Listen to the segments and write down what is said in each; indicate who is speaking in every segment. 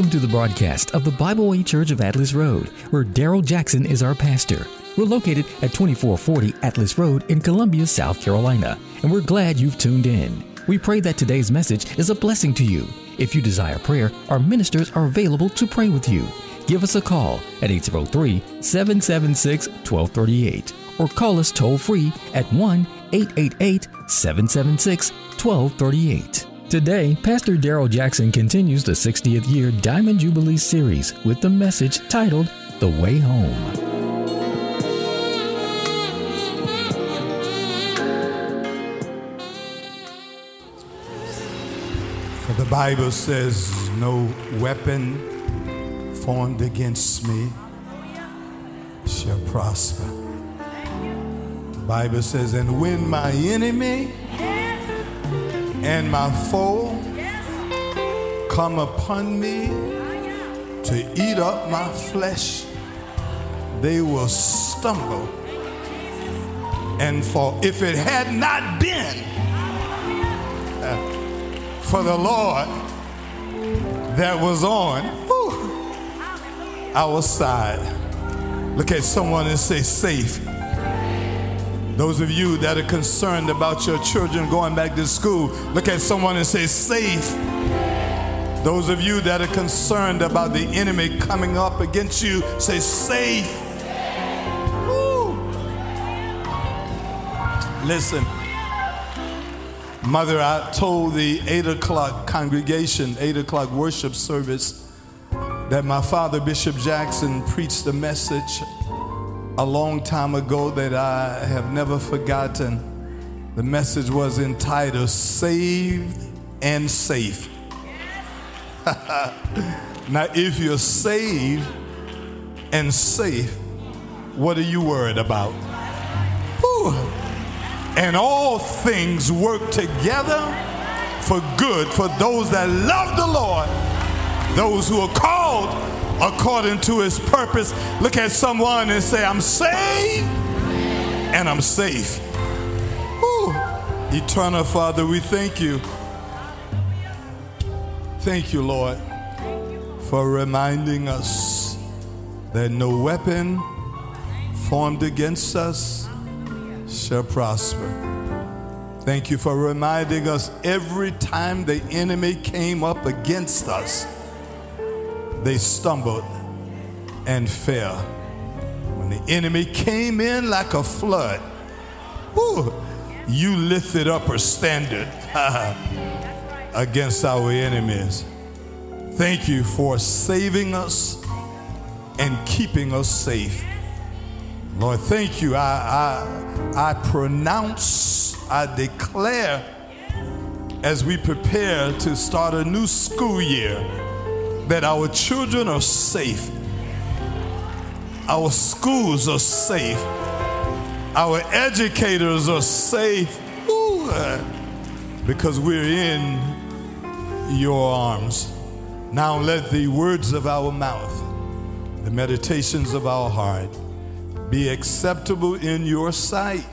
Speaker 1: Welcome to the broadcast of the Bible Way Church of Atlas Road, where Daryl Jackson is our pastor. We're located at 2440 Atlas Road in Columbia, South Carolina, and we're glad you've tuned in. We pray that today's message is a blessing to you. If you desire prayer, our ministers are available to pray with you. Give us a call at 803 776 1238 or call us toll free at 1 888 776 1238. Today, Pastor Daryl Jackson continues the 60th year Diamond Jubilee series with the message titled The Way Home.
Speaker 2: For the Bible says, No weapon formed against me shall prosper. The Bible says, And when my enemy and my foe come upon me to eat up my flesh, they will stumble. And for if it had not been uh, for the Lord that was on whew, our side, look at someone and say, safe. Those of you that are concerned about your children going back to school, look at someone and say, safe. Those of you that are concerned about the enemy coming up against you, say, safe. Woo. Listen, Mother, I told the 8 o'clock congregation, 8 o'clock worship service, that my father, Bishop Jackson, preached a message a long time ago that I have never forgotten. The message was entitled Saved and Safe. now, if you're saved and safe, what are you worried about? Whew. And all things work together for good for those that love the Lord, those who are called according to his purpose. Look at someone and say, I'm saved and I'm safe. Whew. Eternal Father, we thank you. Thank you, Lord, for reminding us that no weapon formed against us shall prosper. Thank you for reminding us every time the enemy came up against us they stumbled and fell. When the enemy came in like a flood, whew, you lifted up a standard against our enemies. Thank you for saving us and keeping us safe. Lord, thank you. I, I, I pronounce, I declare as we prepare to start a new school year that our children are safe, our schools are safe, our educators are safe Ooh, because we're in your arms. Now let the words of our mouth, the meditations of our heart, be acceptable in your sight.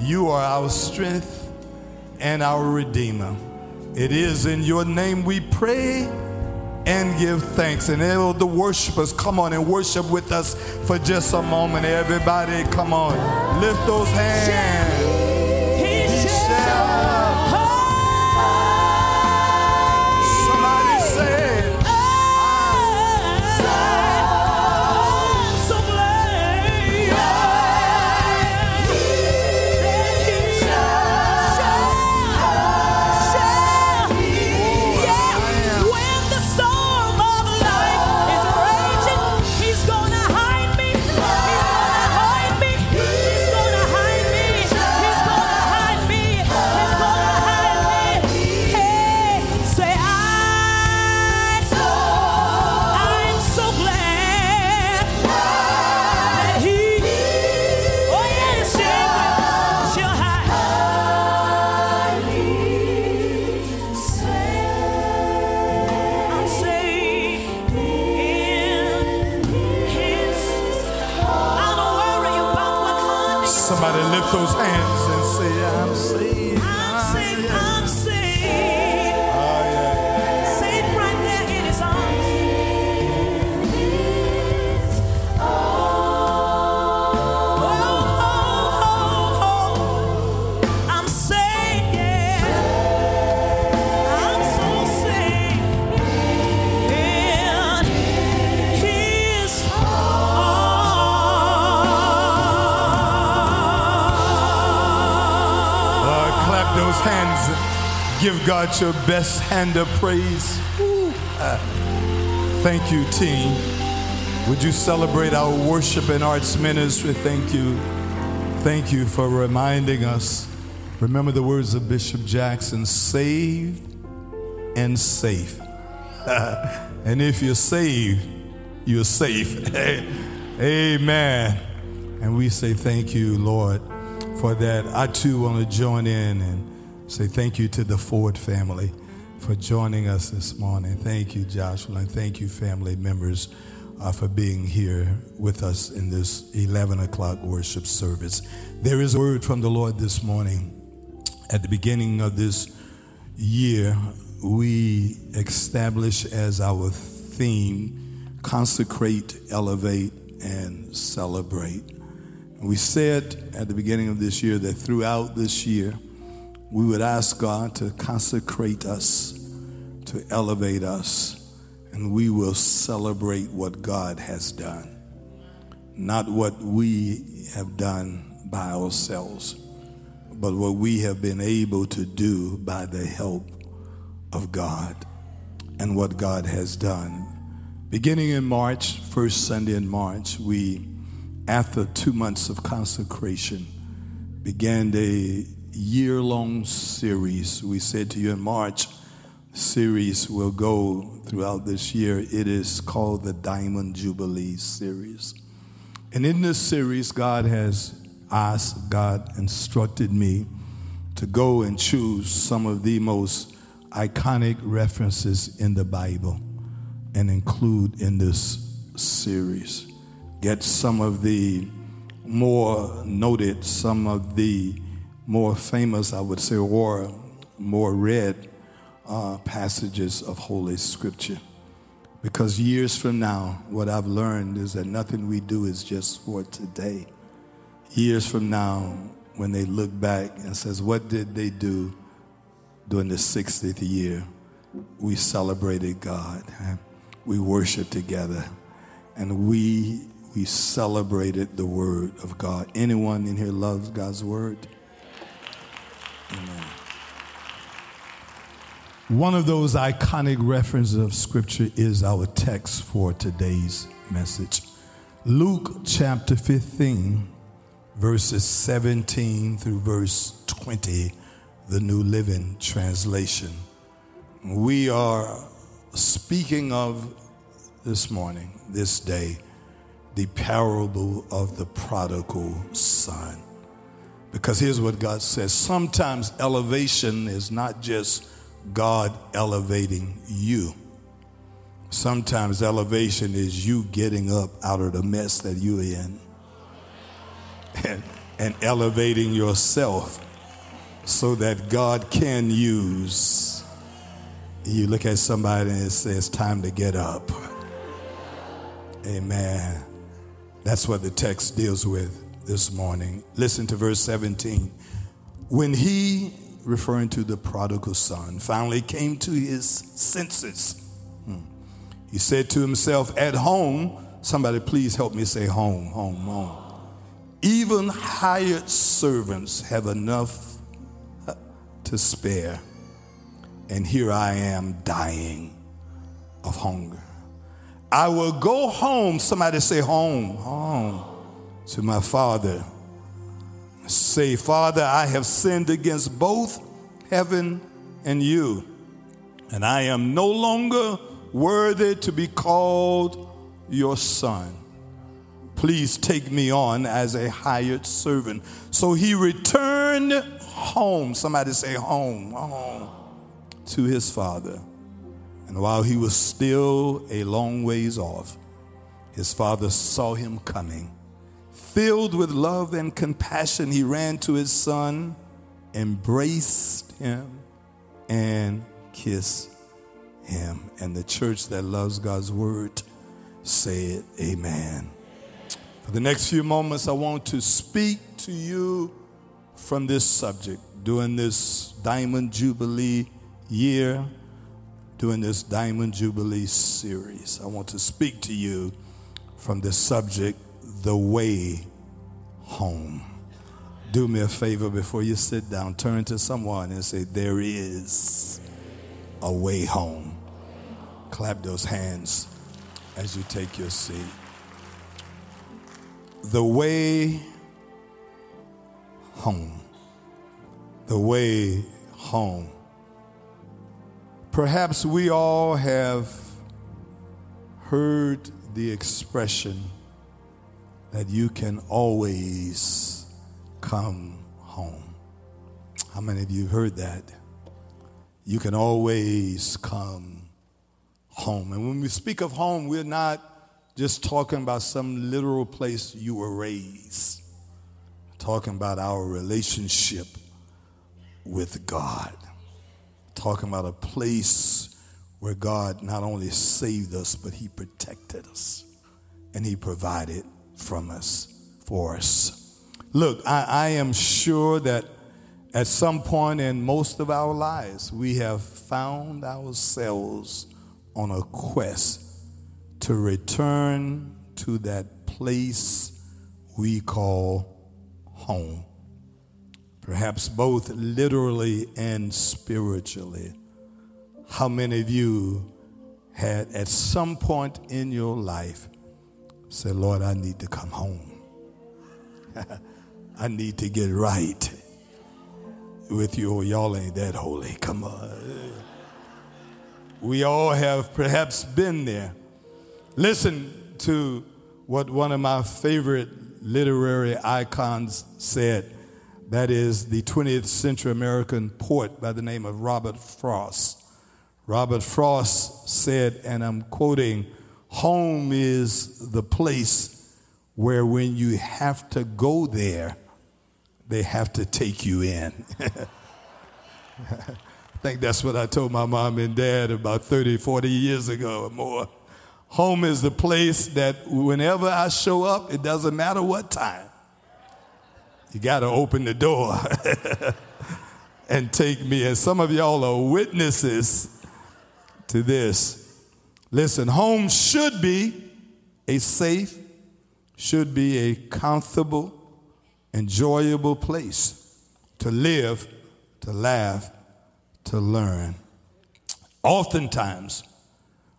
Speaker 2: You are our strength and our Redeemer. It is in your name we pray and give thanks. And the worshipers, come on and worship with us for just a moment. Everybody, come on, lift those hands. He shall. Give God your best hand of praise? Uh, thank you, team. Would you celebrate our worship and arts ministry? Thank you. Thank you for reminding us. Remember the words of Bishop Jackson saved and safe. and if you're saved, you're safe. Amen. And we say thank you, Lord, for that. I too want to join in and say thank you to the Ford family for joining us this morning. Thank you, Joshua, and thank you, family members, uh, for being here with us in this 11 o'clock worship service. There is a word from the Lord this morning. At the beginning of this year, we establish as our theme consecrate, elevate, and celebrate. We said at the beginning of this year that throughout this year, we would ask God to consecrate us, to elevate us, and we will celebrate what God has done, not what we have done by ourselves, but what we have been able to do by the help of God and what God has done. Beginning in March, first Sunday in March, we, after two months of consecration, began a year long series. We said to you in March, series will go throughout this year. It is called the Diamond Jubilee series. And in this series, God has asked, God instructed me to go and choose some of the most iconic references in the Bible and include in this series. Get some of the more noted, some of the more famous, I would say, or more read uh, passages of Holy Scripture. Because years from now, what I've learned is that nothing we do is just for today. Years from now, when they look back and says, what did they do during the 60th year, we celebrated God. We worshiped together. And we, we celebrated the Word of God. Anyone in here loves God's Word? Amen. One of those iconic references of Scripture is our text for today's message. Luke chapter 15, verses 17 through verse 20 the New Living Translation. We are speaking of this morning, this day, the parable of the prodigal son. Because here's what God says sometimes elevation is not just God elevating you. Sometimes elevation is you getting up out of the mess that you're in and, and elevating yourself so that God can use. You look at somebody and it says, Time to get up. Amen. That's what the text deals with this morning. Listen to verse 17. When he, referring to the prodigal son, finally came to his senses, hmm, he said to himself, At home, somebody please help me say home, home, home. Even hired servants have enough to spare. And here I am dying of hunger. I will go home. Somebody say, home, home to my father. Say, Father, I have sinned against both heaven and you, and I am no longer worthy to be called your son. Please take me on as a hired servant. So he returned home. Somebody say home, home to his father. And while he was still a long ways off, his father saw him coming. Filled with love and compassion, he ran to his son, embraced him, and kissed him. And the church that loves God's word said, Amen. For the next few moments, I want to speak to you from this subject during this Diamond Jubilee year, during this Diamond Jubilee series. I want to speak to you from the subject, The Way Home. Do me a favor before you sit down. Turn to someone and say, There is a way home. Clap those hands as you take your seat. The way home. The way home. Perhaps we all have heard the expression that you can always come home. How many of you heard that? You can always come home. And when we speak of home, we're not just talking about some literal place you were raised, we're talking about our relationship with God, talking about a place where God not only saved us, but He protected us and He provided from us for us. Look, I, I am sure that at some point in most of our lives, we have found ourselves on a quest to return to that place we call home. Perhaps both literally and spiritually. How many of you had at some point in your life said, Lord, I need to come home? I need to get right with you. Oh, y'all ain't that holy. Come on. We all have perhaps been there. Listen to what one of my favorite literary icons said. That is the 20th century American poet by the name of Robert Frost. Robert Frost said, and I'm quoting, Home is the place where when you have to go there, they have to take you in. I think that's what I told my mom and dad about 30, 40 years ago or more. Home is the place that whenever I show up, it doesn't matter what time, you got to open the door and take me. And some of y'all are witnesses to this. Listen, home should be a safe, should be a comfortable, enjoyable place to live, to laugh, to learn. Oftentimes,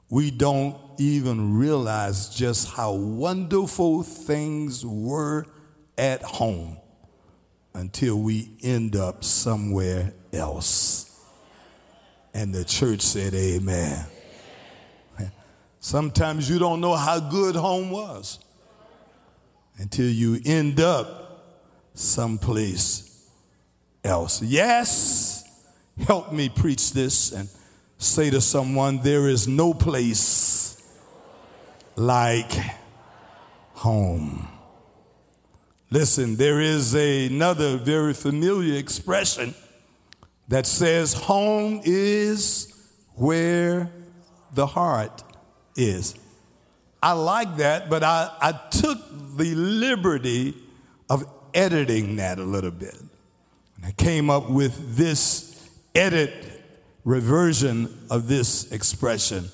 Speaker 2: we don't even realize just how wonderful things were at home until we end up somewhere else. And the church said, Amen. Sometimes you don't know how good home was until you end up someplace else. Yes, help me preach this and say to someone there is no place like home. Listen, there is another very familiar expression that says home is where the heart is. I like that, but I, I took the liberty of editing that a little bit. And I came up with this edit reversion of this expression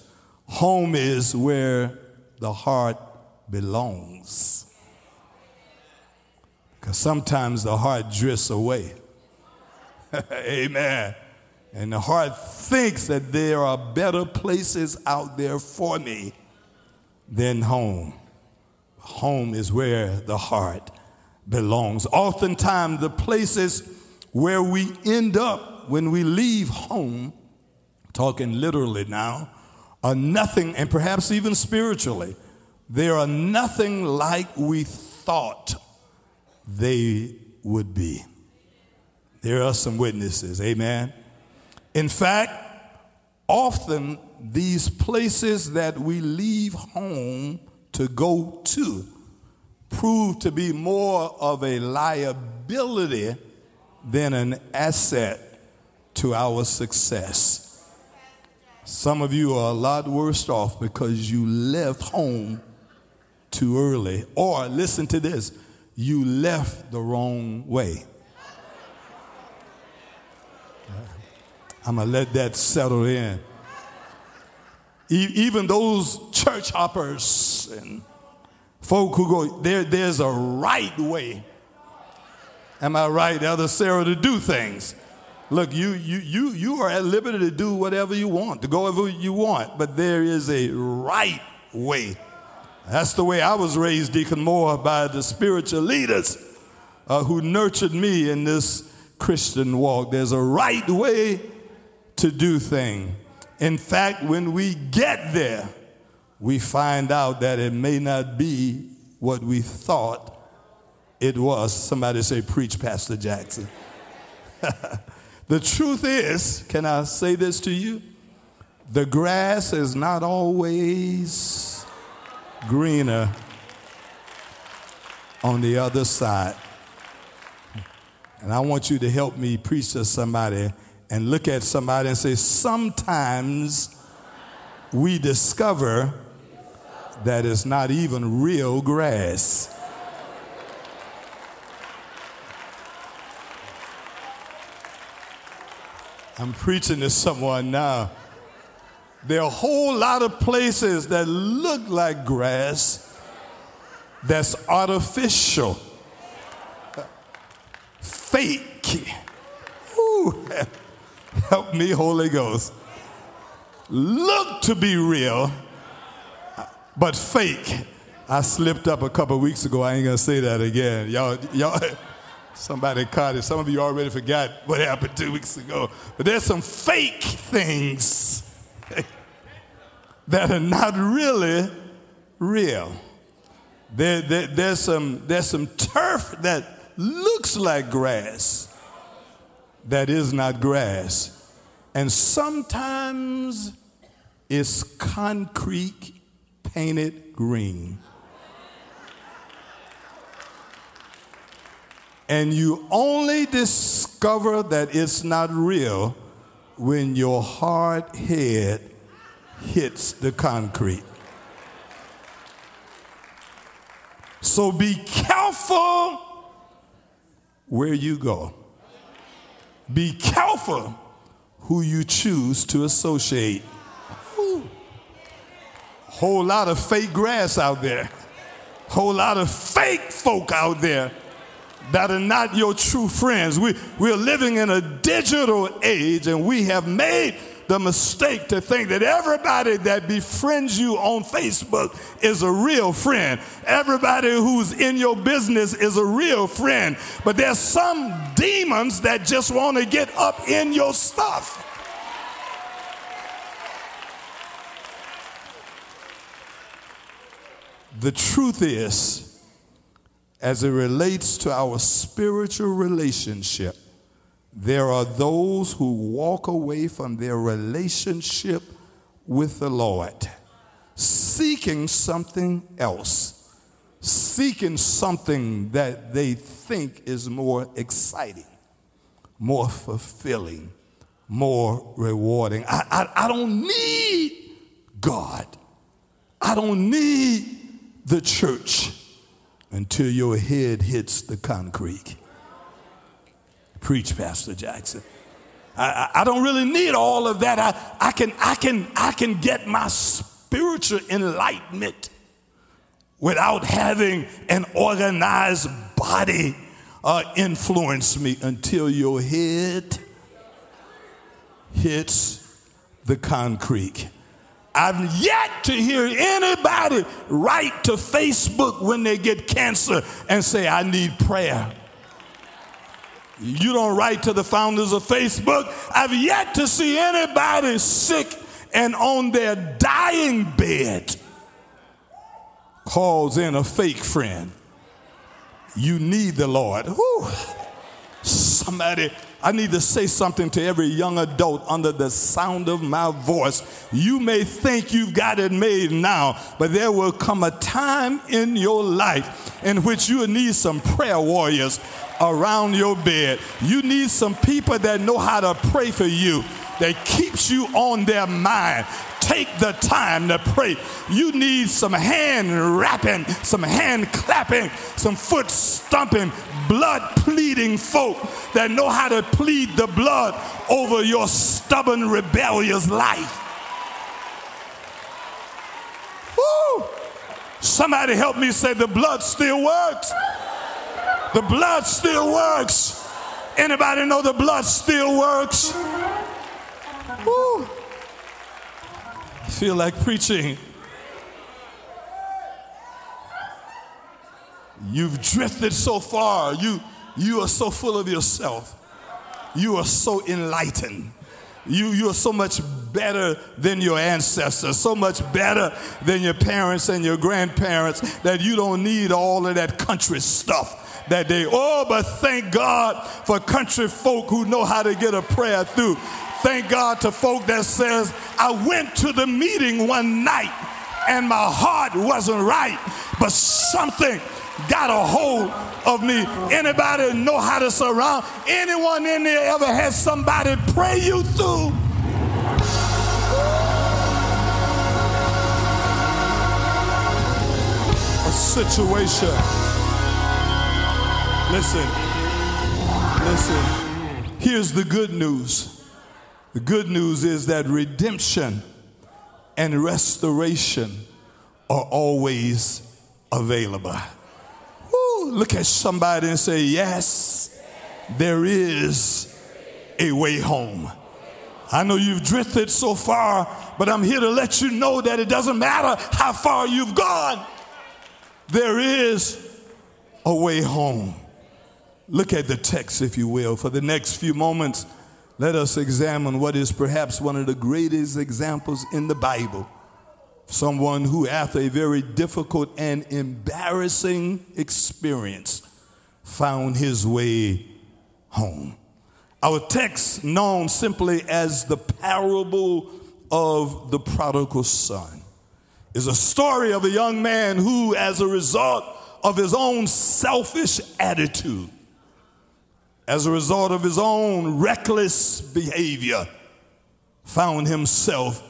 Speaker 2: home is where the heart belongs. Because sometimes the heart drifts away. Amen. And the heart thinks that there are better places out there for me than home. Home is where the heart belongs. Oftentimes, the places where we end up when we leave home, talking literally now, are nothing, and perhaps even spiritually, they are nothing like we thought they would be. There are some witnesses, amen. In fact, often these places that we leave home to go to prove to be more of a liability than an asset to our success. Some of you are a lot worse off because you left home too early. Or listen to this you left the wrong way. I'm going to let that settle in. E- even those church hoppers and folk who go, there, there's a right way Am I right, Elder Sarah, to do things? Look, you, you, you, you are at liberty to do whatever you want, to go wherever you want, but there is a right way. That's the way I was raised, Deacon Moore, by the spiritual leaders uh, who nurtured me in this Christian walk. There's a right way to do things. In fact, when we get there, we find out that it may not be what we thought it was. Somebody say, Preach, Pastor Jackson. the truth is, can I say this to you? The grass is not always greener on the other side. And I want you to help me preach to somebody and look at somebody and say, Sometimes we discover that it's not even real grass. I'm preaching to someone now. There are a whole lot of places that look like grass that's artificial, fake. Ooh, help me, Holy Ghost. Look to be real, but fake. I slipped up a couple weeks ago. I ain't gonna say that again. Y'all, y'all, somebody caught it. Some of you already forgot what happened two weeks ago. But there's some fake things that are not really real. There, there, there's, some, there's some turf that looks like grass that is not grass. And sometimes it's concrete painted green. And you only discover that it's not real when your hard head hits the concrete. So be careful where you go. Be careful who you choose to associate. Whole lot of fake grass out there. Whole lot of fake folk out there that are not your true friends. We, we're living in a digital age and we have made the mistake to think that everybody that befriends you on Facebook is a real friend. Everybody who's in your business is a real friend. But there's some demons that just want to get up in your stuff. The truth is, as it relates to our spiritual relationship, there are those who walk away from their relationship with the Lord, seeking something else, seeking something that they think is more exciting, more fulfilling, more rewarding. I, I, I don't need God. I don't need the church until your head hits the concrete. Preach, Pastor Jackson. I, I, don't really need all of that. I, I, can, I, can, I can get my spiritual enlightenment without having an organized body uh, influence me until your head hits the concrete. I've yet to hear anybody write to Facebook when they get cancer and say, I need prayer. You don't write to the founders of Facebook. I've yet to see anybody sick and on their dying bed calls in a fake friend. You need the Lord. Whew. Somebody, I need to say something to every young adult under the sound of my voice. You may think you've got it made now, but there will come a time in your life in which you will need some prayer warriors around your bed. You need some people that know how to pray for you, that keeps you on their mind. Take the time to pray. You need some hand rapping, some hand clapping, some foot stumping, blood pleading folk that know how to plead the blood over your stubborn, rebellious life. Woo! Somebody help me say the blood still works. The blood still works. Anybody know the blood still works? Woo. I feel like preaching. You've drifted so far. You, you are so full of yourself. You are so enlightened. You, you are so much better than your ancestors, so much better than your parents and your grandparents that you don't need all of that country stuff that day. Oh, but thank God for country folk who know how to get a prayer through. Thank God to folk that says, I went to the meeting one night and my heart wasn't right, but something got a hold of me. Anybody know how to surround? Anyone in there ever had somebody pray you through? A situation. Listen, listen. Here's the good news. The good news is that redemption and restoration are always available look at somebody and say, Yes, there is a way home. I know you've drifted so far, but I'm here to let you know that it doesn't matter how far you've gone, there is a way home. Look at the text, if you will. For the next few moments, let us examine what is perhaps one of the greatest examples in the Bible someone who, after a very difficult and embarrassing experience, found his way home. Our text, known simply as the parable of the prodigal son, is a story of a young man who, as a result of his own selfish attitude, as a result of his own reckless behavior, found himself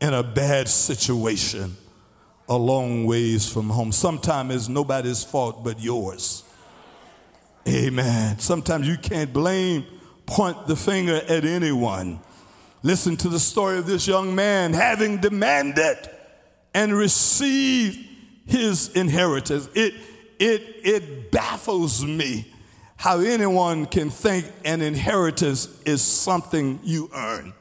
Speaker 2: in a bad situation a long ways from home. Sometimes it's nobody's fault but yours. Amen. Sometimes you can't blame, point the finger at anyone. Listen to the story of this young man having demanded and received his inheritance. It, it, it baffles me how anyone can think an inheritance is something you earn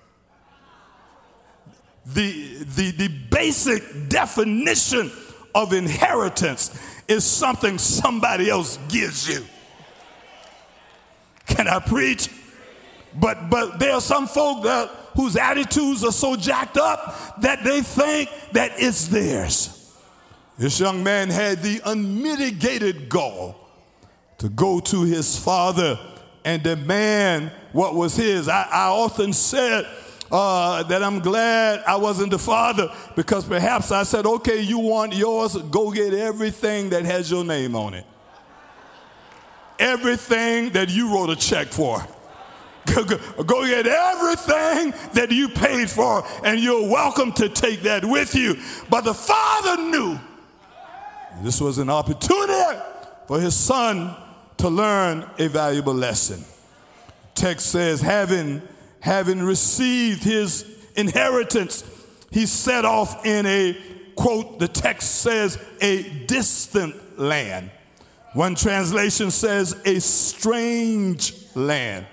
Speaker 2: the, the, the basic definition of inheritance is something somebody else gives you. Can I preach? But but there are some folk that whose attitudes are so jacked up that they think that it's theirs. This young man had the unmitigated gall to go to his father and demand what was his. I, I often said uh, that I'm glad I wasn't the father because perhaps I said, okay, you want yours, go get everything that has your name on it. Everything that you wrote a check for. Go, go, go get everything that you paid for, and you're welcome to take that with you. But the father knew this was an opportunity for his son to learn a valuable lesson. Text says, having having received his inheritance, he set off in a quote, the text says, a distant land. One translation says, a strange land.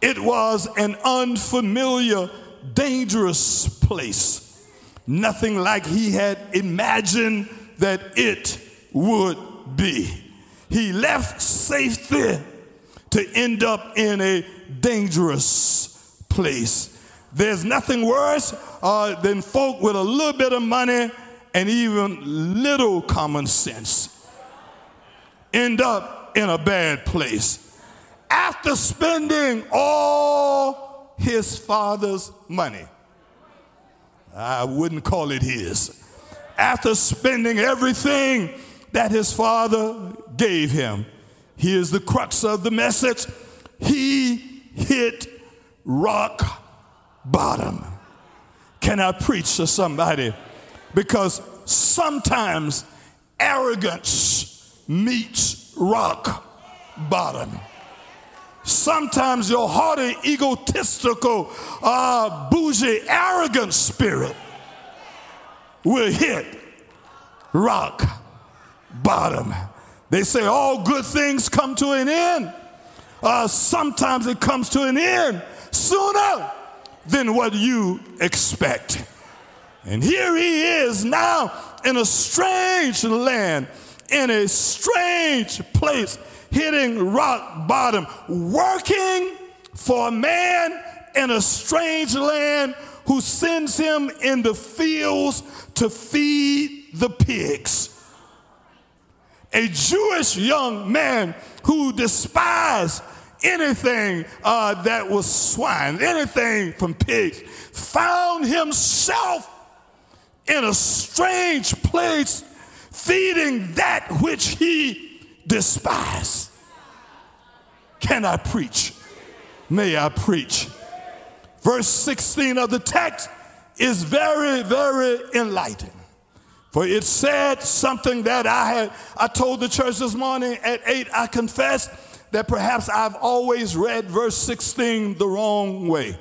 Speaker 2: It was an unfamiliar, dangerous place. Nothing like he had imagined that it would be. He left safety to end up in a dangerous place. There's nothing worse uh, than folk with a little bit of money and even little common sense end up in a bad place. After spending all his father's money, I wouldn't call it his. After spending everything that his father gave him, here's the crux of the message. He hit rock bottom. Can I preach to somebody? Because sometimes arrogance meets rock bottom. Sometimes your haughty, egotistical, uh, bougie, arrogant spirit will hit rock bottom. They say all good things come to an end. Uh, sometimes it comes to an end sooner than what you expect. And here he is now in a strange land, in a strange place, hitting rock bottom, working for a man in a strange land who sends him in the fields to feed the pigs. A Jewish young man who despised anything uh, that was swine, anything from pigs, found himself in a strange place feeding that which he despised. Can I preach? May I preach? Verse 16 of the text is very, very enlightening. For it said something that I had, I told the church this morning at 8, I confess that perhaps I've always read verse 16 the wrong way.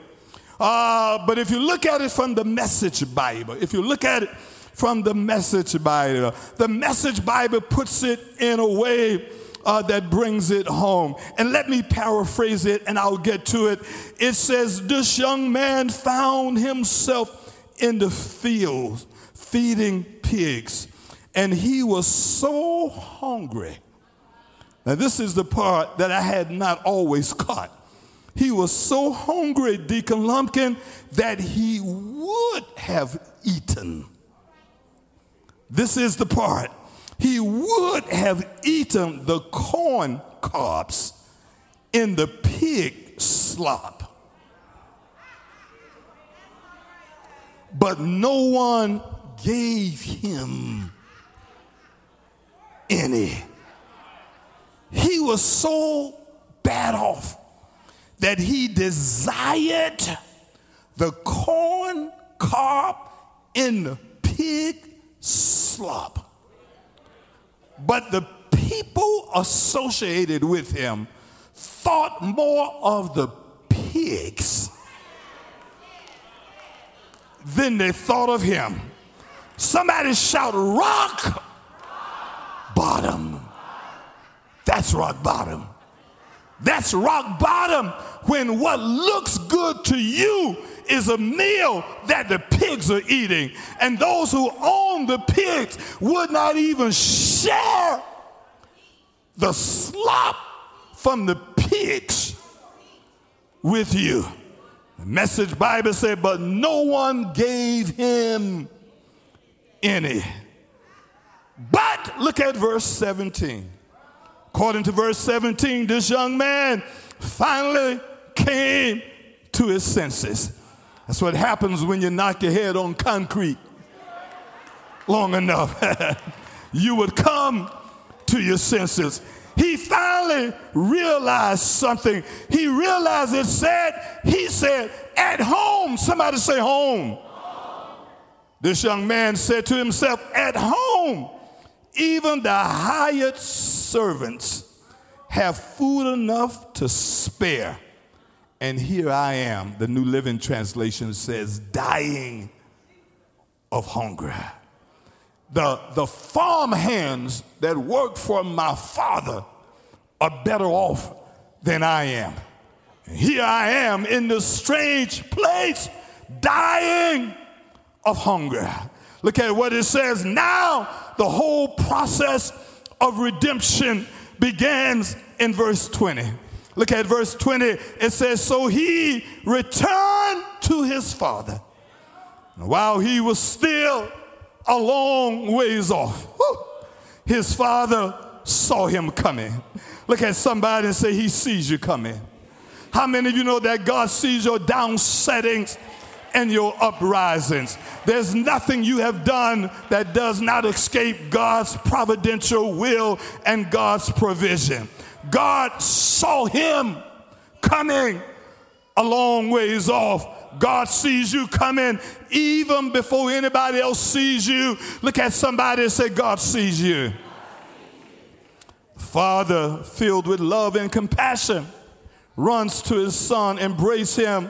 Speaker 2: Uh, but if you look at it from the Message Bible, if you look at it from the Message Bible, the Message Bible puts it in a way uh, that brings it home. And let me paraphrase it and I'll get to it. It says, This young man found himself in the fields feeding pigs, and he was so hungry. Now, this is the part that I had not always caught. He was so hungry, Deacon Lumpkin, that he would have eaten. This is the part. He would have eaten the corn cobs in the pig slop. But no one gave him any. He was so bad off that he desired the corn cob in the pig slop. But the people associated with him thought more of the pigs than they thought of him. Somebody shout, Rock bottom. That's rock bottom. That's rock bottom when what looks good to you is a meal that the pigs are eating. And those who own the pigs would not even share the slop from the pigs with you. The message Bible said, but no one gave him any. But look at verse 17. According to verse 17, this young man finally came to his senses. That's what happens when you knock your head on concrete long enough. you would come to your senses. He finally realized something. He realized it said, he said, at home. Somebody say home. This young man said to himself, At home, even the hired servants have food enough to spare. And here I am, the New Living Translation says, dying of hunger. The, the farm hands that work for my father are better off than I am. And here I am in this strange place, dying of hunger. Look at what it says. Now, the whole process of redemption begins in verse 20. Look at verse 20. It says, So he returned to his father while he was still a long ways off. His father saw him coming. Look at somebody and say, He sees you coming. How many of you know that God sees your down settings? and your uprisings. There's nothing you have done that does not escape God's providential will and God's provision. God saw him coming a long ways off. God sees you coming even before anybody else sees you. Look at somebody and say, God sees you. Father, filled with love and compassion, runs to his son, embrace him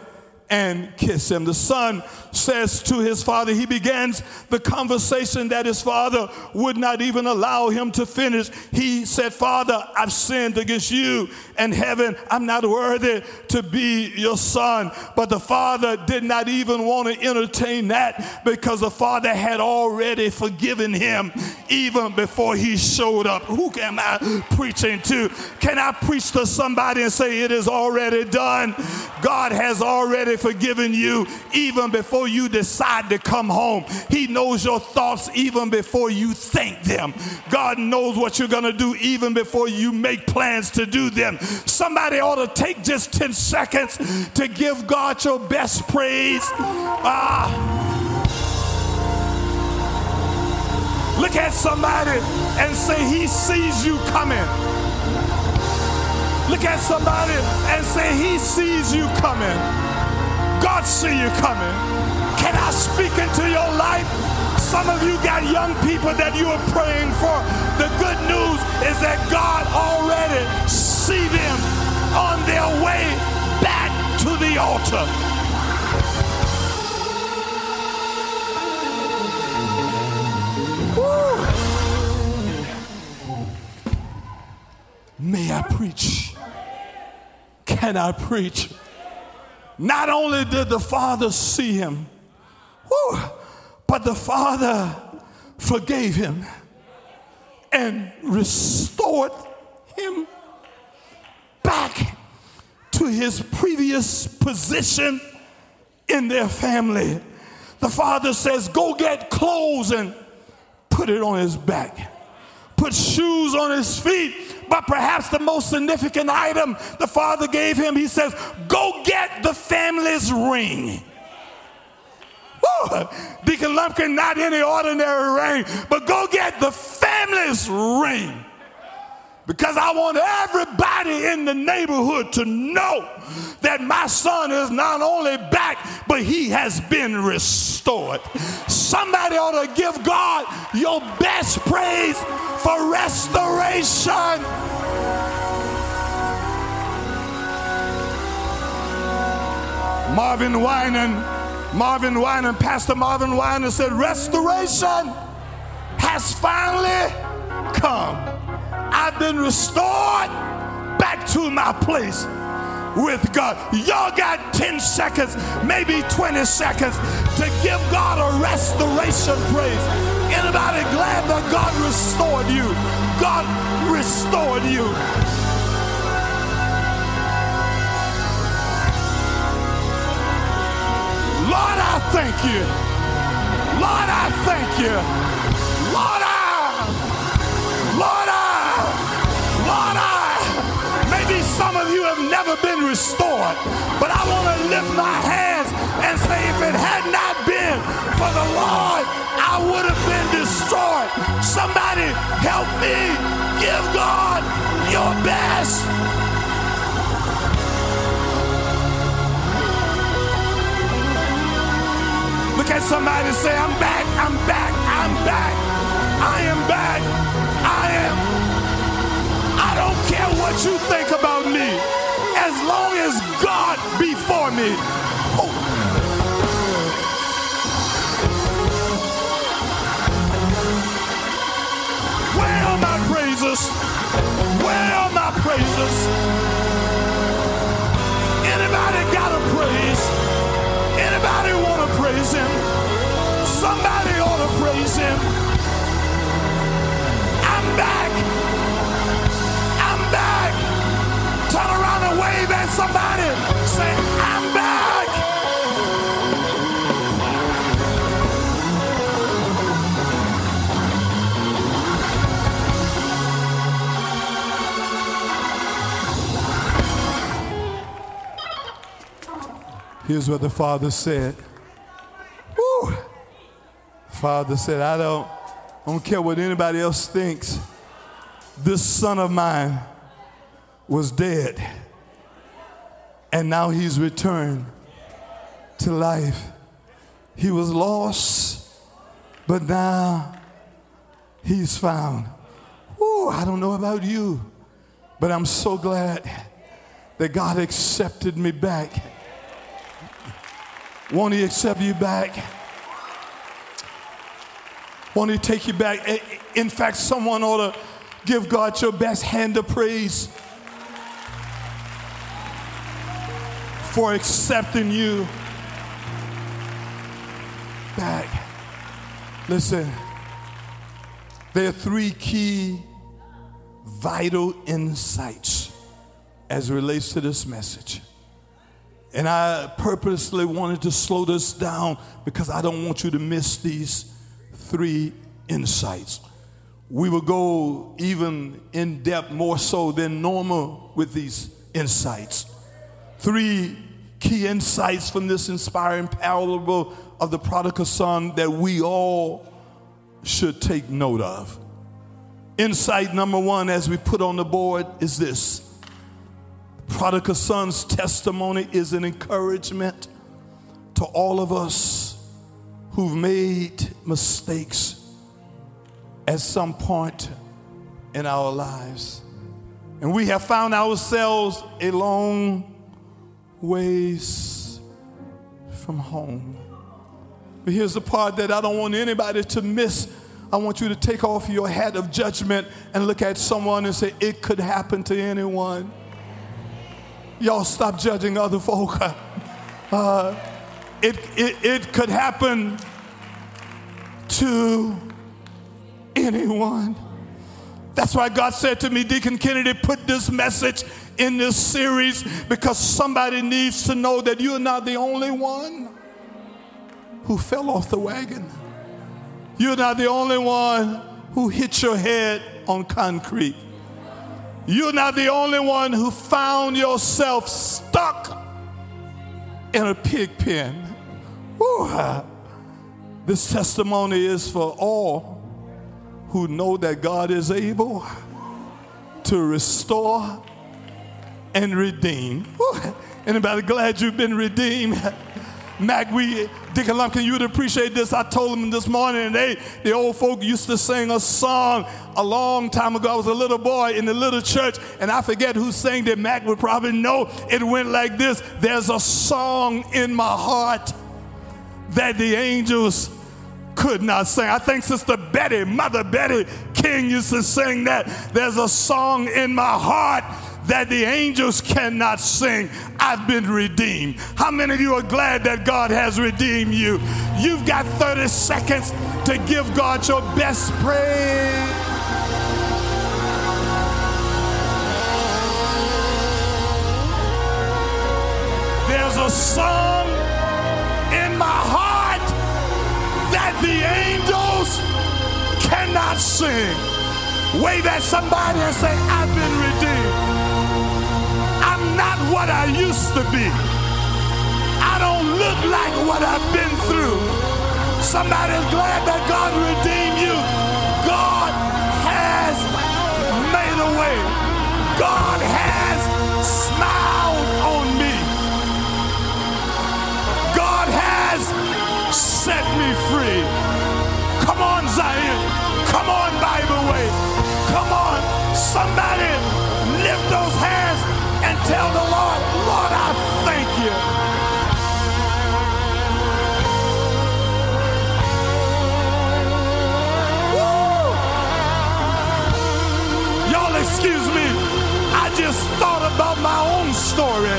Speaker 2: and kiss him. The son says to his father, he begins the conversation that his father would not even allow him to finish. He said, Father, I've sinned against you and heaven. I'm not worthy to be your son. But the father did not even want to entertain that because the father had already forgiven him even before he showed up. Who am I preaching to? Can I preach to somebody and say, It is already done? God has already forgiven you even before you decide to come home. He knows your thoughts even before you think them. God knows what you're going to do even before you make plans to do them. Somebody ought to take just 10 seconds to give God your best praise. Ah. Look at somebody and say, He sees you coming. Look at somebody and say, He sees you coming. God see you coming. Can I speak into your life? Some of you got young people that you are praying for. The good news is that God already see them on their way back to the altar. May I preach? Can I preach? Not only did the Father see him, but the Father forgave him and restored him back to his previous position in their family. The father says, Go get clothes and put it on his back, put shoes on his feet. But perhaps the most significant item the father gave him, he says, Go get the family's ring. Woo! Deacon Lumpkin, not any ordinary ring, but go get the family's ring. Because I want everybody in the neighborhood to know that my son is not only back, but he has been restored. Somebody ought to give God your best praise for restoration. Marvin Winans, Marvin Winans, Pastor Marvin Winans said, Restoration has finally come. I've been restored back to my place with God. Y'all got 10 seconds, maybe 20 seconds to give God a restoration praise. Anybody glad that God restored you? God restored you. Lord, I thank you. Lord, I thank you. Lord, I, Lord, I, Lord, I. Maybe some of you have never been restored, but I want to lift my hands and say, if it had not been for the Lord, I would have been destroyed. Somebody help me. Give God your best. Look at somebody say, I'm back, I'm back, I'm back. I am back. I am. I don't care what you think about me. As long as God before me. Oh. Where are my praises? Where are my praises? Anybody got a praise? Anybody want praise him? Somebody ought to praise him. I'm back. I'm back. Turn around and wave at somebody. Say, I'm back. Here's what the father said. Father said, I don't, I don't care what anybody else thinks. This son of mine was dead, and now he's returned to life. He was lost, but now he's found. Woo, I don't know about you, but I'm so glad that God accepted me back Won't He accept you back? Won't He take you back? In fact, someone ought to give God your best hand of praise for accepting you back. Listen, there are three key vital insights as it relates to this message. And I purposely wanted to slow this down because I don't want you to miss these three insights. We will go even in depth more so than normal with these insights. Three key insights from this inspiring parable of the prodigal son that we all should take note of. Insight number one, as we put on the board, is this the prodigal son's testimony is an encouragement to all of us who've made mistakes at some point in our lives. And we have found ourselves a long ways from home. But here's the part that I don't want anybody to miss. I want you to take off your hat of judgment and look at someone and say, It could happen to anyone. Y'all stop judging other folk. Uh, it, it, it could happen to anyone. That's why God said to me, Deacon Kennedy, put this message in this series because somebody needs to know that you're not the only one who fell off the wagon. You're not the only one who hit your head on concrete. You're not the only one who found yourself stuck in a pig pen. Woo. Ah. This testimony is for all who know that God is able to restore and redeem. Woo. Ah. Anybody glad you've been redeemed? Mac, we, Deacon Lumpkin, you would appreciate this. I told them this morning, and they, the old folk used to sing a song a long time ago. I was a little boy in the little church, and I forget who sang it. Mac would probably know. It went like this There's a song in my heart that the angels could not sing. I think Sister Betty, Mother Betty King used to sing that. There's a song in my heart that the angels cannot sing. I've been redeemed. How many of you are glad that God has redeemed you? You've got 30 seconds to give God your best praise. There's a song the angels cannot sing. Wave at somebody and say, I've been redeemed I'm not what I used to be. I don't look like what I've been through. Somebody's glad that God redeemed you. God has made a way. God Zion. Come on, Bible Way. Come on. Somebody lift those hands and tell the Lord, Lord, I thank you. Woo! Y'all excuse me. I just thought about my own story.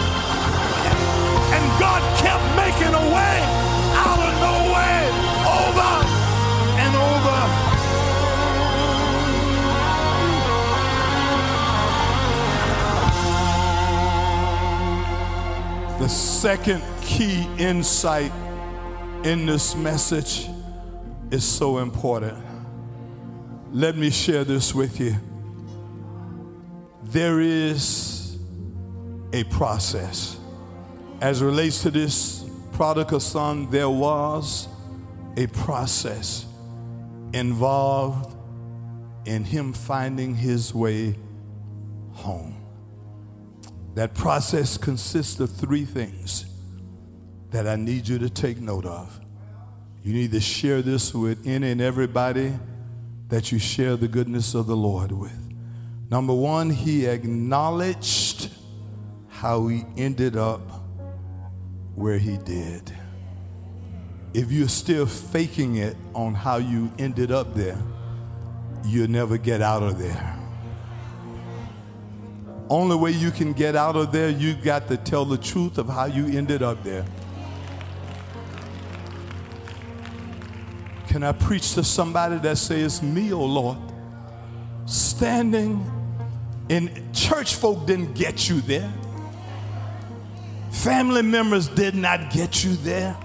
Speaker 2: And God kept making a way The second key insight in this message is so important. Let me share this with you. There is a process. As relates to this prodigal son, there was a process involved in him finding his way home. That process consists of three things that I need you to take note of. You need to share this with any and everybody that you share the goodness of the Lord with. Number one, he acknowledged how he ended up where he did. if you're still faking it on how you ended up there, you'll never get out of there. Only way you can get out of there, you got to tell the truth of how you ended up there. Can I preach to somebody that says, Me, oh Lord, standing in church folk didn't get you there. Family members did not get you there.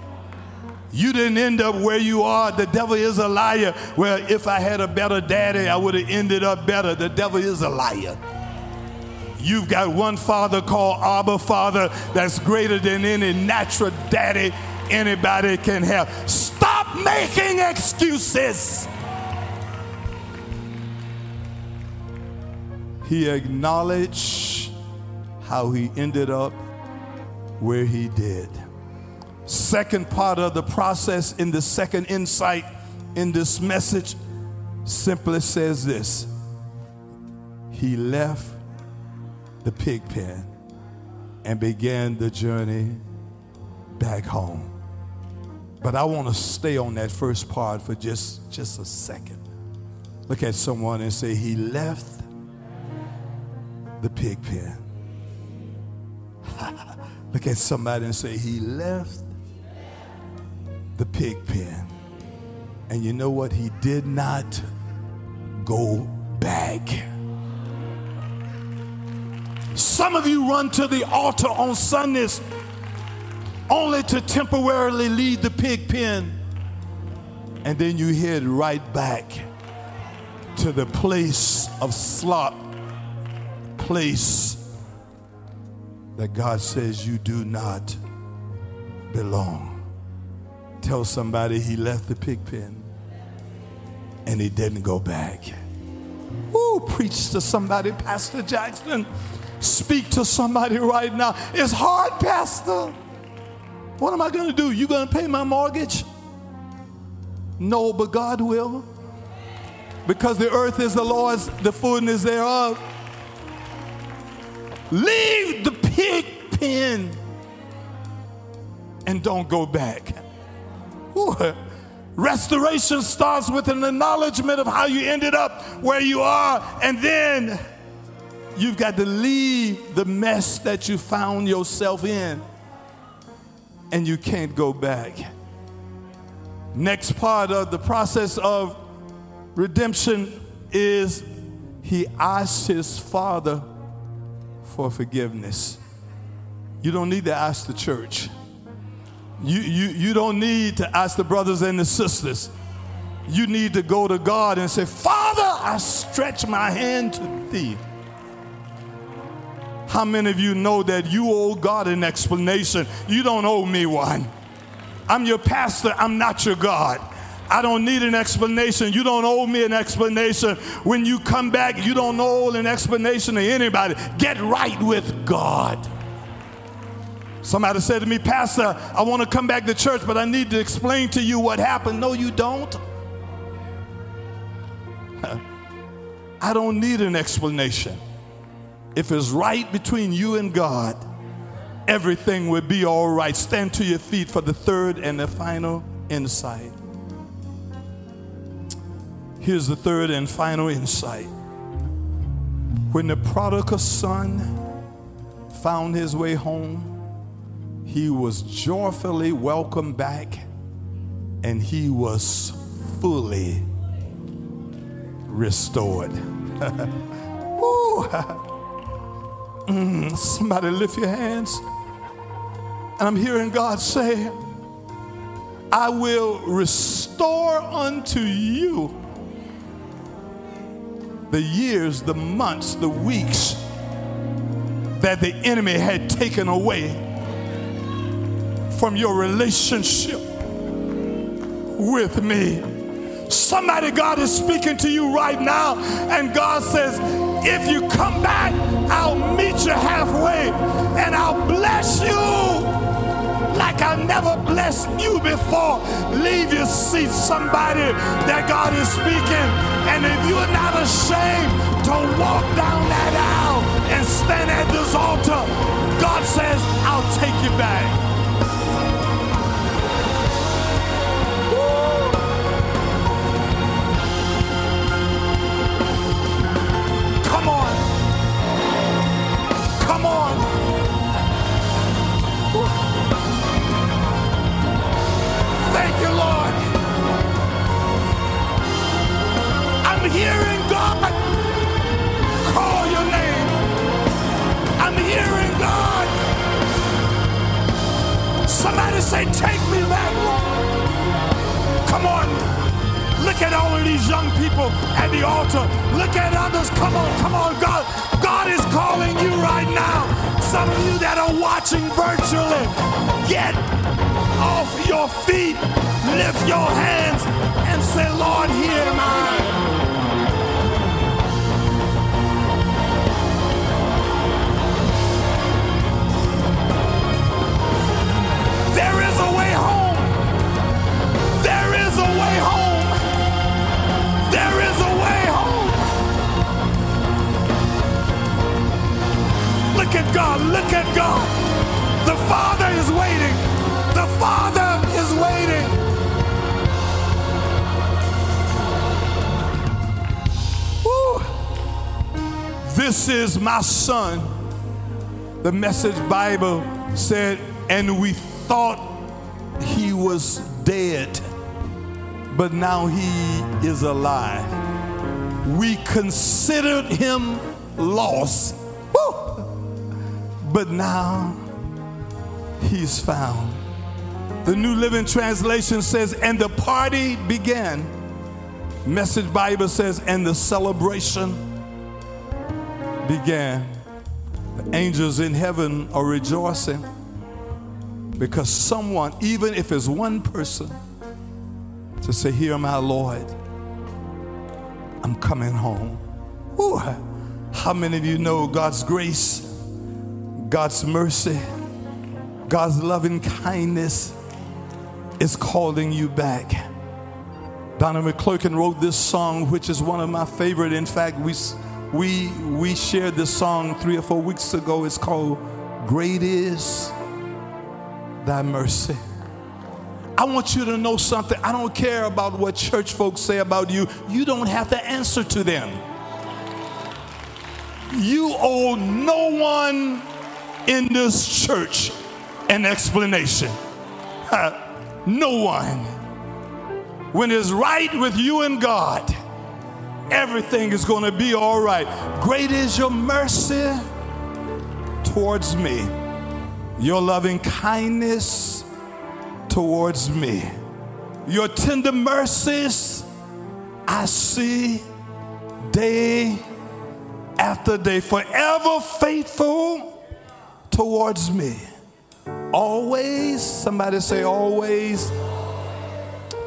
Speaker 2: You didn't end up where you are. The devil is a liar. Well, if I had a better daddy, I would have ended up better. The devil is a liar. You've got one father called Abba Father that's greater than any natural daddy anybody can have. Stop making excuses. He acknowledged how he ended up where he did. Second part of the process in the second insight in this message simply says this He left the pig pen and began the journey back home. But I want to stay on that first part for just, just a second. Look at someone and say, He left the pig pen. Look at somebody and say, He left the pig pen. And you know what? He did not go back. Some of you run to the altar on Sundays only to temporarily leave the pig pen. And then you head right back to the place of slop, place that God says you do not belong. Tell somebody he left the pig pen and he didn't go back. Woo, preach to somebody, Pastor Jackson. Speak to somebody right now. It's hard, Pastor. What am I going to do? You going to pay my mortgage? No, but God will. Because the earth is the Lord's, the fullness thereof. Leave the pig pen and don't go back. Ooh. Restoration starts with an acknowledgement of how you ended up where you are, and then you've got to leave the mess that you found yourself in, and you can't go back. Next part of the process of redemption is he asks his father for forgiveness. You don't need to ask the church. You, you, you don't need to ask the brothers and the sisters. You need to go to God and say, Father, I stretch my hand to thee. How many of you know that you owe God an explanation? You don't owe me one. I'm your pastor, I'm not your God. I don't need an explanation. You don't owe me an explanation. When you come back, you don't owe an explanation to anybody. Get right with God. Somebody said to me, Pastor, I want to come back to church, but I need to explain to you what happened. No, you don't. I don't need an explanation. If it's right between you and God, everything will be all right. Stand to your feet for the third and the final insight. Here's the third and final insight. When the prodigal son found his way home, he was joyfully welcomed back and he was fully restored. mm, somebody lift your hands. And I'm hearing God say, I will restore unto you the years, the months, the weeks that the enemy had taken away from your relationship with me. Somebody, God is speaking to you right now, and God says, If you come back, meet you halfway and I'll bless you like I never blessed you before. Leave your seat, somebody that God is speaking. And if you're not ashamed to walk down that aisle and stand at this altar, God says, I'll take you back. These young people at the altar. Look at others. Come on, come on. God, God is calling you right now. Some of you that are watching virtually, get off your feet, lift your hands, and say, Lord, here am I. Look at God. Look at God. The Father is waiting. The Father is waiting. Woo. This is my son. The message Bible said, and we thought he was dead, but now he is alive. We considered him lost but now he's found. The New Living Translation says, and the party began. Message Bible says, and the celebration began. The angels in heaven are rejoicing because someone, even if it's one person, to say, Here, my Lord, I'm coming home. Ooh, how many of you know God's grace? God's mercy, God's loving kindness is calling you back. Donnie McClurkin wrote this song, which is one of my favorite. In fact, we, we, we shared this song three or four weeks ago. It's called Great Is Thy Mercy. I want you to know something. I don't care about what church folks say about you. You don't have to answer to them. You owe no one in this church an explanation. no one. When it's right with you and God, everything is going to be all right. Great is your mercy towards me, your loving kindness towards me, your tender mercies I see day after day, forever faithful towards me. Always, somebody say, always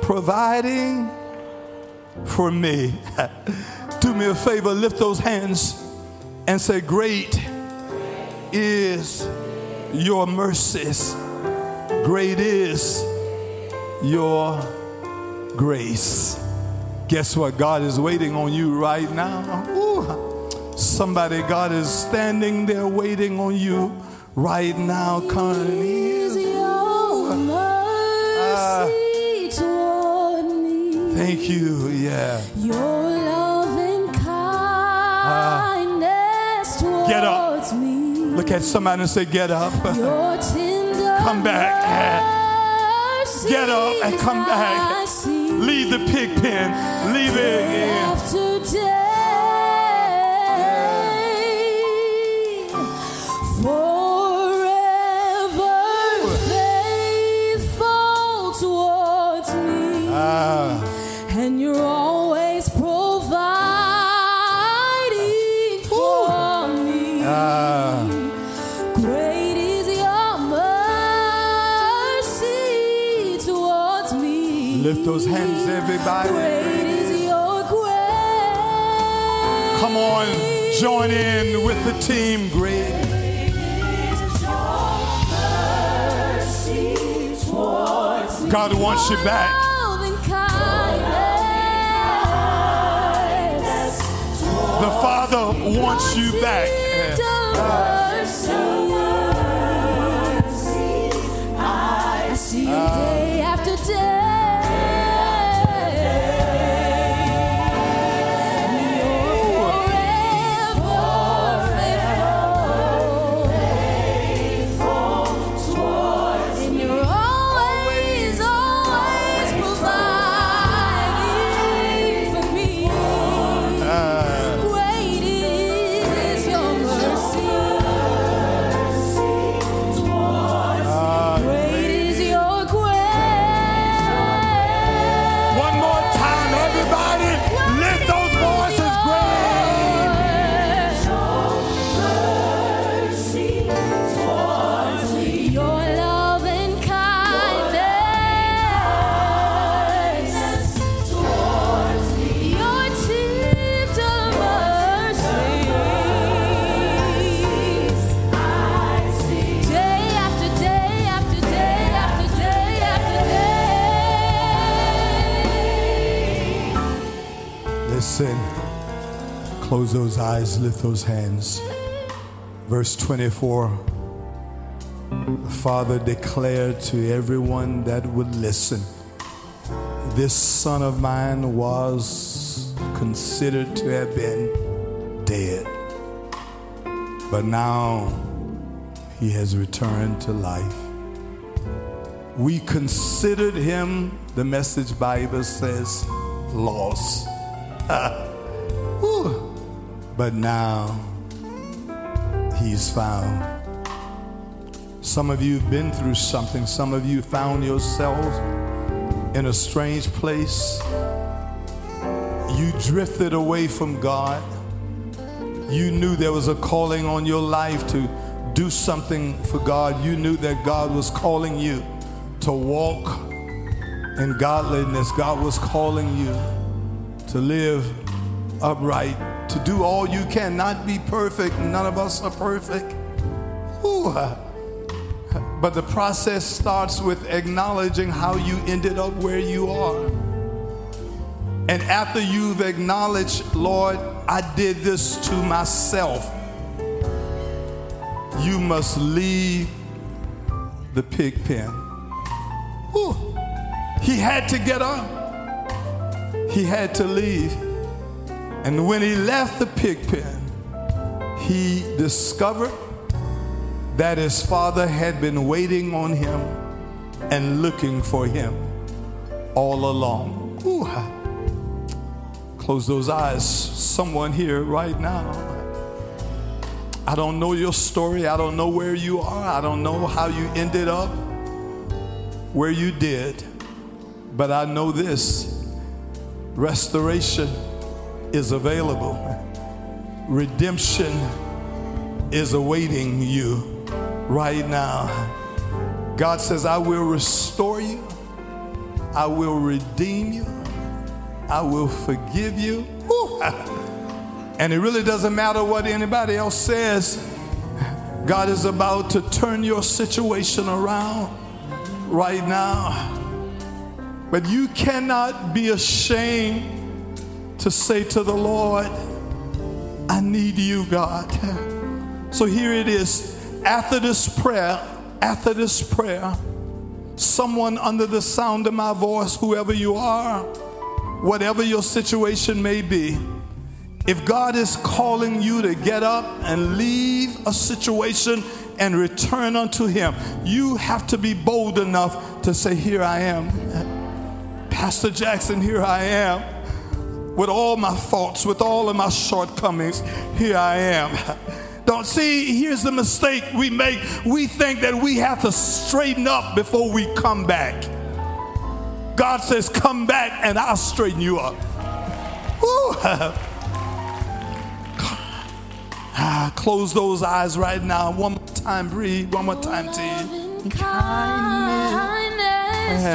Speaker 2: providing for me. Do me a favor, lift those hands and say, Great is your mercies, great is your grace. Guess what? God is waiting on you right now. Ooh. Somebody, God is standing there waiting on you right now, Connie. Uh, thank you, yeah.
Speaker 3: Your loving kindness
Speaker 2: uh, get up.
Speaker 3: Me.
Speaker 2: Look at somebody and say, Get up. come back. Get up and come back. Leave the pig pen. Leave it. Yeah. Lift those hands, everybody. Come on, join in with the team. Great. God wants you back. The Father wants you back. Uh, uh, day after day. Eyes, lift those hands. Verse 24 The Father declared to everyone that would listen this son of mine was considered to have been dead, but now he has returned to life. We considered him, the message Bible says, lost. But now he's found. Some of you have been through something. Some of you found yourselves in a strange place. You drifted away from God. You knew there was a calling on your life to do something for God. You knew that God was calling you to walk in godliness. God was calling you to live upright, to do all you can, not be perfect. None of us are perfect. But the process starts with acknowledging how you ended up where you are. And after you've acknowledged, Lord, I did this to myself, you must leave the pig pen. He had to get up, he had to leave. And when he left the pig pen, he discovered that his father had been waiting on him and looking for him all along. Ooh. Close those eyes. Someone here right now. I don't know your story. I don't know where you are. I don't know how you ended up where you did. But I know this restoration is available, redemption is awaiting you right now. God says, I will restore you, I will redeem you, I will forgive you. And it really doesn't matter what anybody else says. God is about to turn your situation around right now. But you cannot be ashamed to say to the Lord, I need you, God. So here it is after this prayer, after this prayer, someone under the sound of my voice, whoever you are, whatever your situation may be, if God is calling you to get up and leave a situation and return unto Him, you have to be bold enough to say, Here I am. Pastor Jackson, here I am. With all my faults, with all of my shortcomings, here I am. Don't see, here's the mistake we make. We think that we have to straighten up before we come back. God says, Come back and I'll straighten you up. ah, close those eyes right now. One more time, breathe. One more time, T.
Speaker 3: Kindness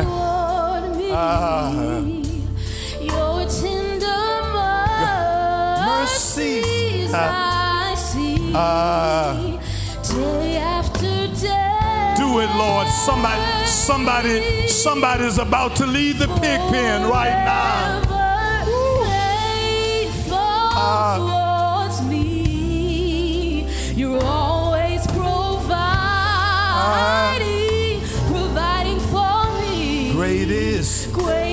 Speaker 3: toward me.
Speaker 2: Ah. Mercies.
Speaker 3: I see.
Speaker 2: Ah.
Speaker 3: Day after day.
Speaker 2: Do it, Lord. Somebody, somebody, somebody's about to leave the pig pen right now. Ah.
Speaker 3: me. You're always providing, providing for me.
Speaker 2: Great is
Speaker 3: Great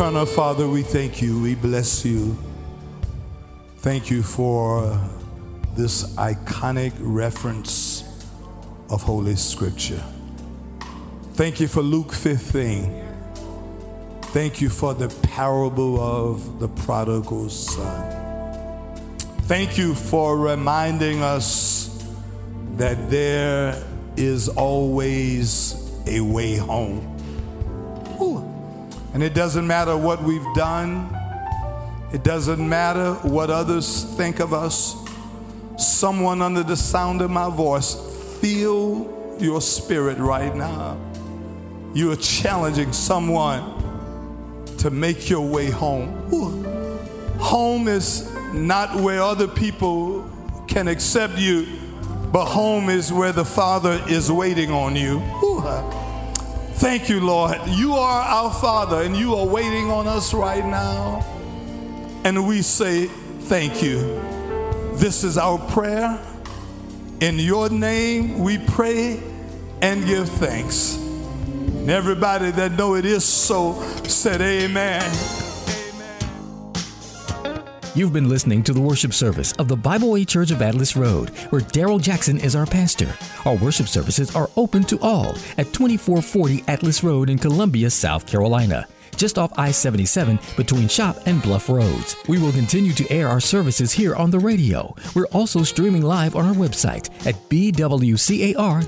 Speaker 2: Eternal Father, we thank you. We bless you. Thank you for this iconic reference of Holy Scripture. Thank you for Luke 15. Thank you for the parable of the prodigal son. Thank you for reminding us that there is always a way home. Ooh. And it doesn't matter what we've done, it doesn't matter what others think of us. Someone under the sound of my voice, feel your spirit right now. You are challenging someone to make your way home. Ooh. Home is not where other people can accept you. but home is where the Father is waiting on you. Whew. Thank you, Lord. You are our Father, and you are waiting on us right now. And we say, Thank you. This is our prayer. In your name, we pray and give thanks. And everybody that know it is so said, Amen.
Speaker 1: You've been listening to the worship service of the Bible Way Church of Atlas Road, where Darrell Jackson is our pastor. Our worship services are open to all at 2440 Atlas Road in Columbia, South Carolina, just off I 77 between Shop and Bluff Roads. We will continue to air our services here on the radio. We're also streaming live on our website at bwcar.org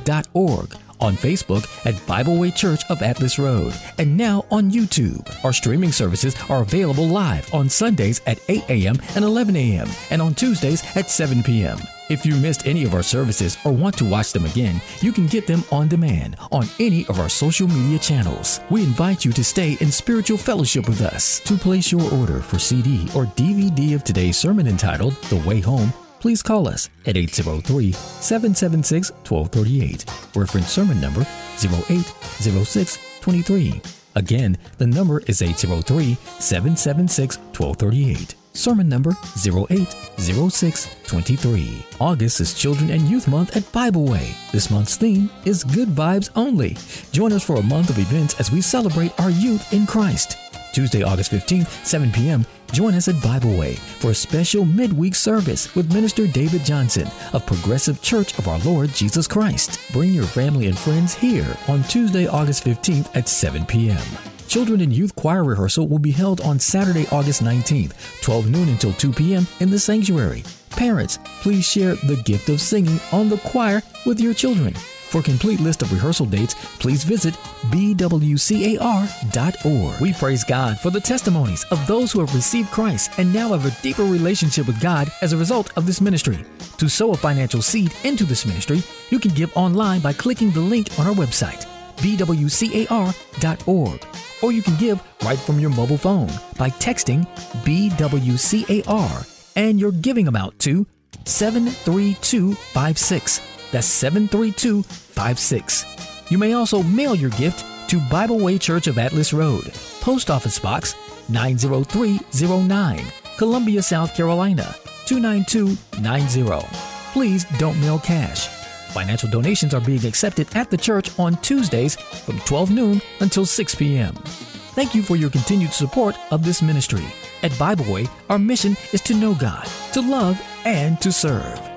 Speaker 1: on Facebook at Bible Way Church of Atlas Road, and now on YouTube. Our streaming services are available live on Sundays at 8 a.m. and 11 a.m., and on Tuesdays at 7 p.m. If you missed any of our services or want to watch them again, you can get them on demand on any of our social media channels. We invite you to stay in spiritual fellowship with us. To place your order for CD or DVD of today's sermon entitled The Way Home, please call us at 803 776 1238. Reference sermon number 080623. Again, the number is 803 776 1238. Sermon number 080623. August is Children and Youth Month at Bible Way. This month's theme is Good Vibes Only. Join us for a month of events as we celebrate our youth in Christ. Tuesday, August 15th, 7 p.m., join us at Bible Way for a special midweek service with Minister David Johnson of Progressive Church of Our Lord Jesus Christ. Bring your family and friends here on Tuesday, August 15th at 7 p.m. Children and Youth Choir Rehearsal will be held on Saturday, August 19th, 12 noon until 2 p.m. in the sanctuary. Parents, please share the gift of singing on the choir with your children. For a complete list of rehearsal dates, please visit bwcar.org. We praise God for the testimonies of those who have received Christ and now have a deeper relationship with God as a result of this ministry. To sow a financial seed into this ministry, you can give online by clicking the link on our website, bwcar.org, or you can give right from your mobile phone by texting BWCAR and your giving amount to 73256. That's 73256. You may also mail your gift to Bible Way Church of Atlas Road, Post Office Box 90309, Columbia, South Carolina 29290. Please don't mail cash. Financial donations are being accepted at the church on Tuesdays from 12 noon until 6 p.m. Thank you for your continued support of this ministry. At Bible Way, our mission is to know God, to love, and to serve.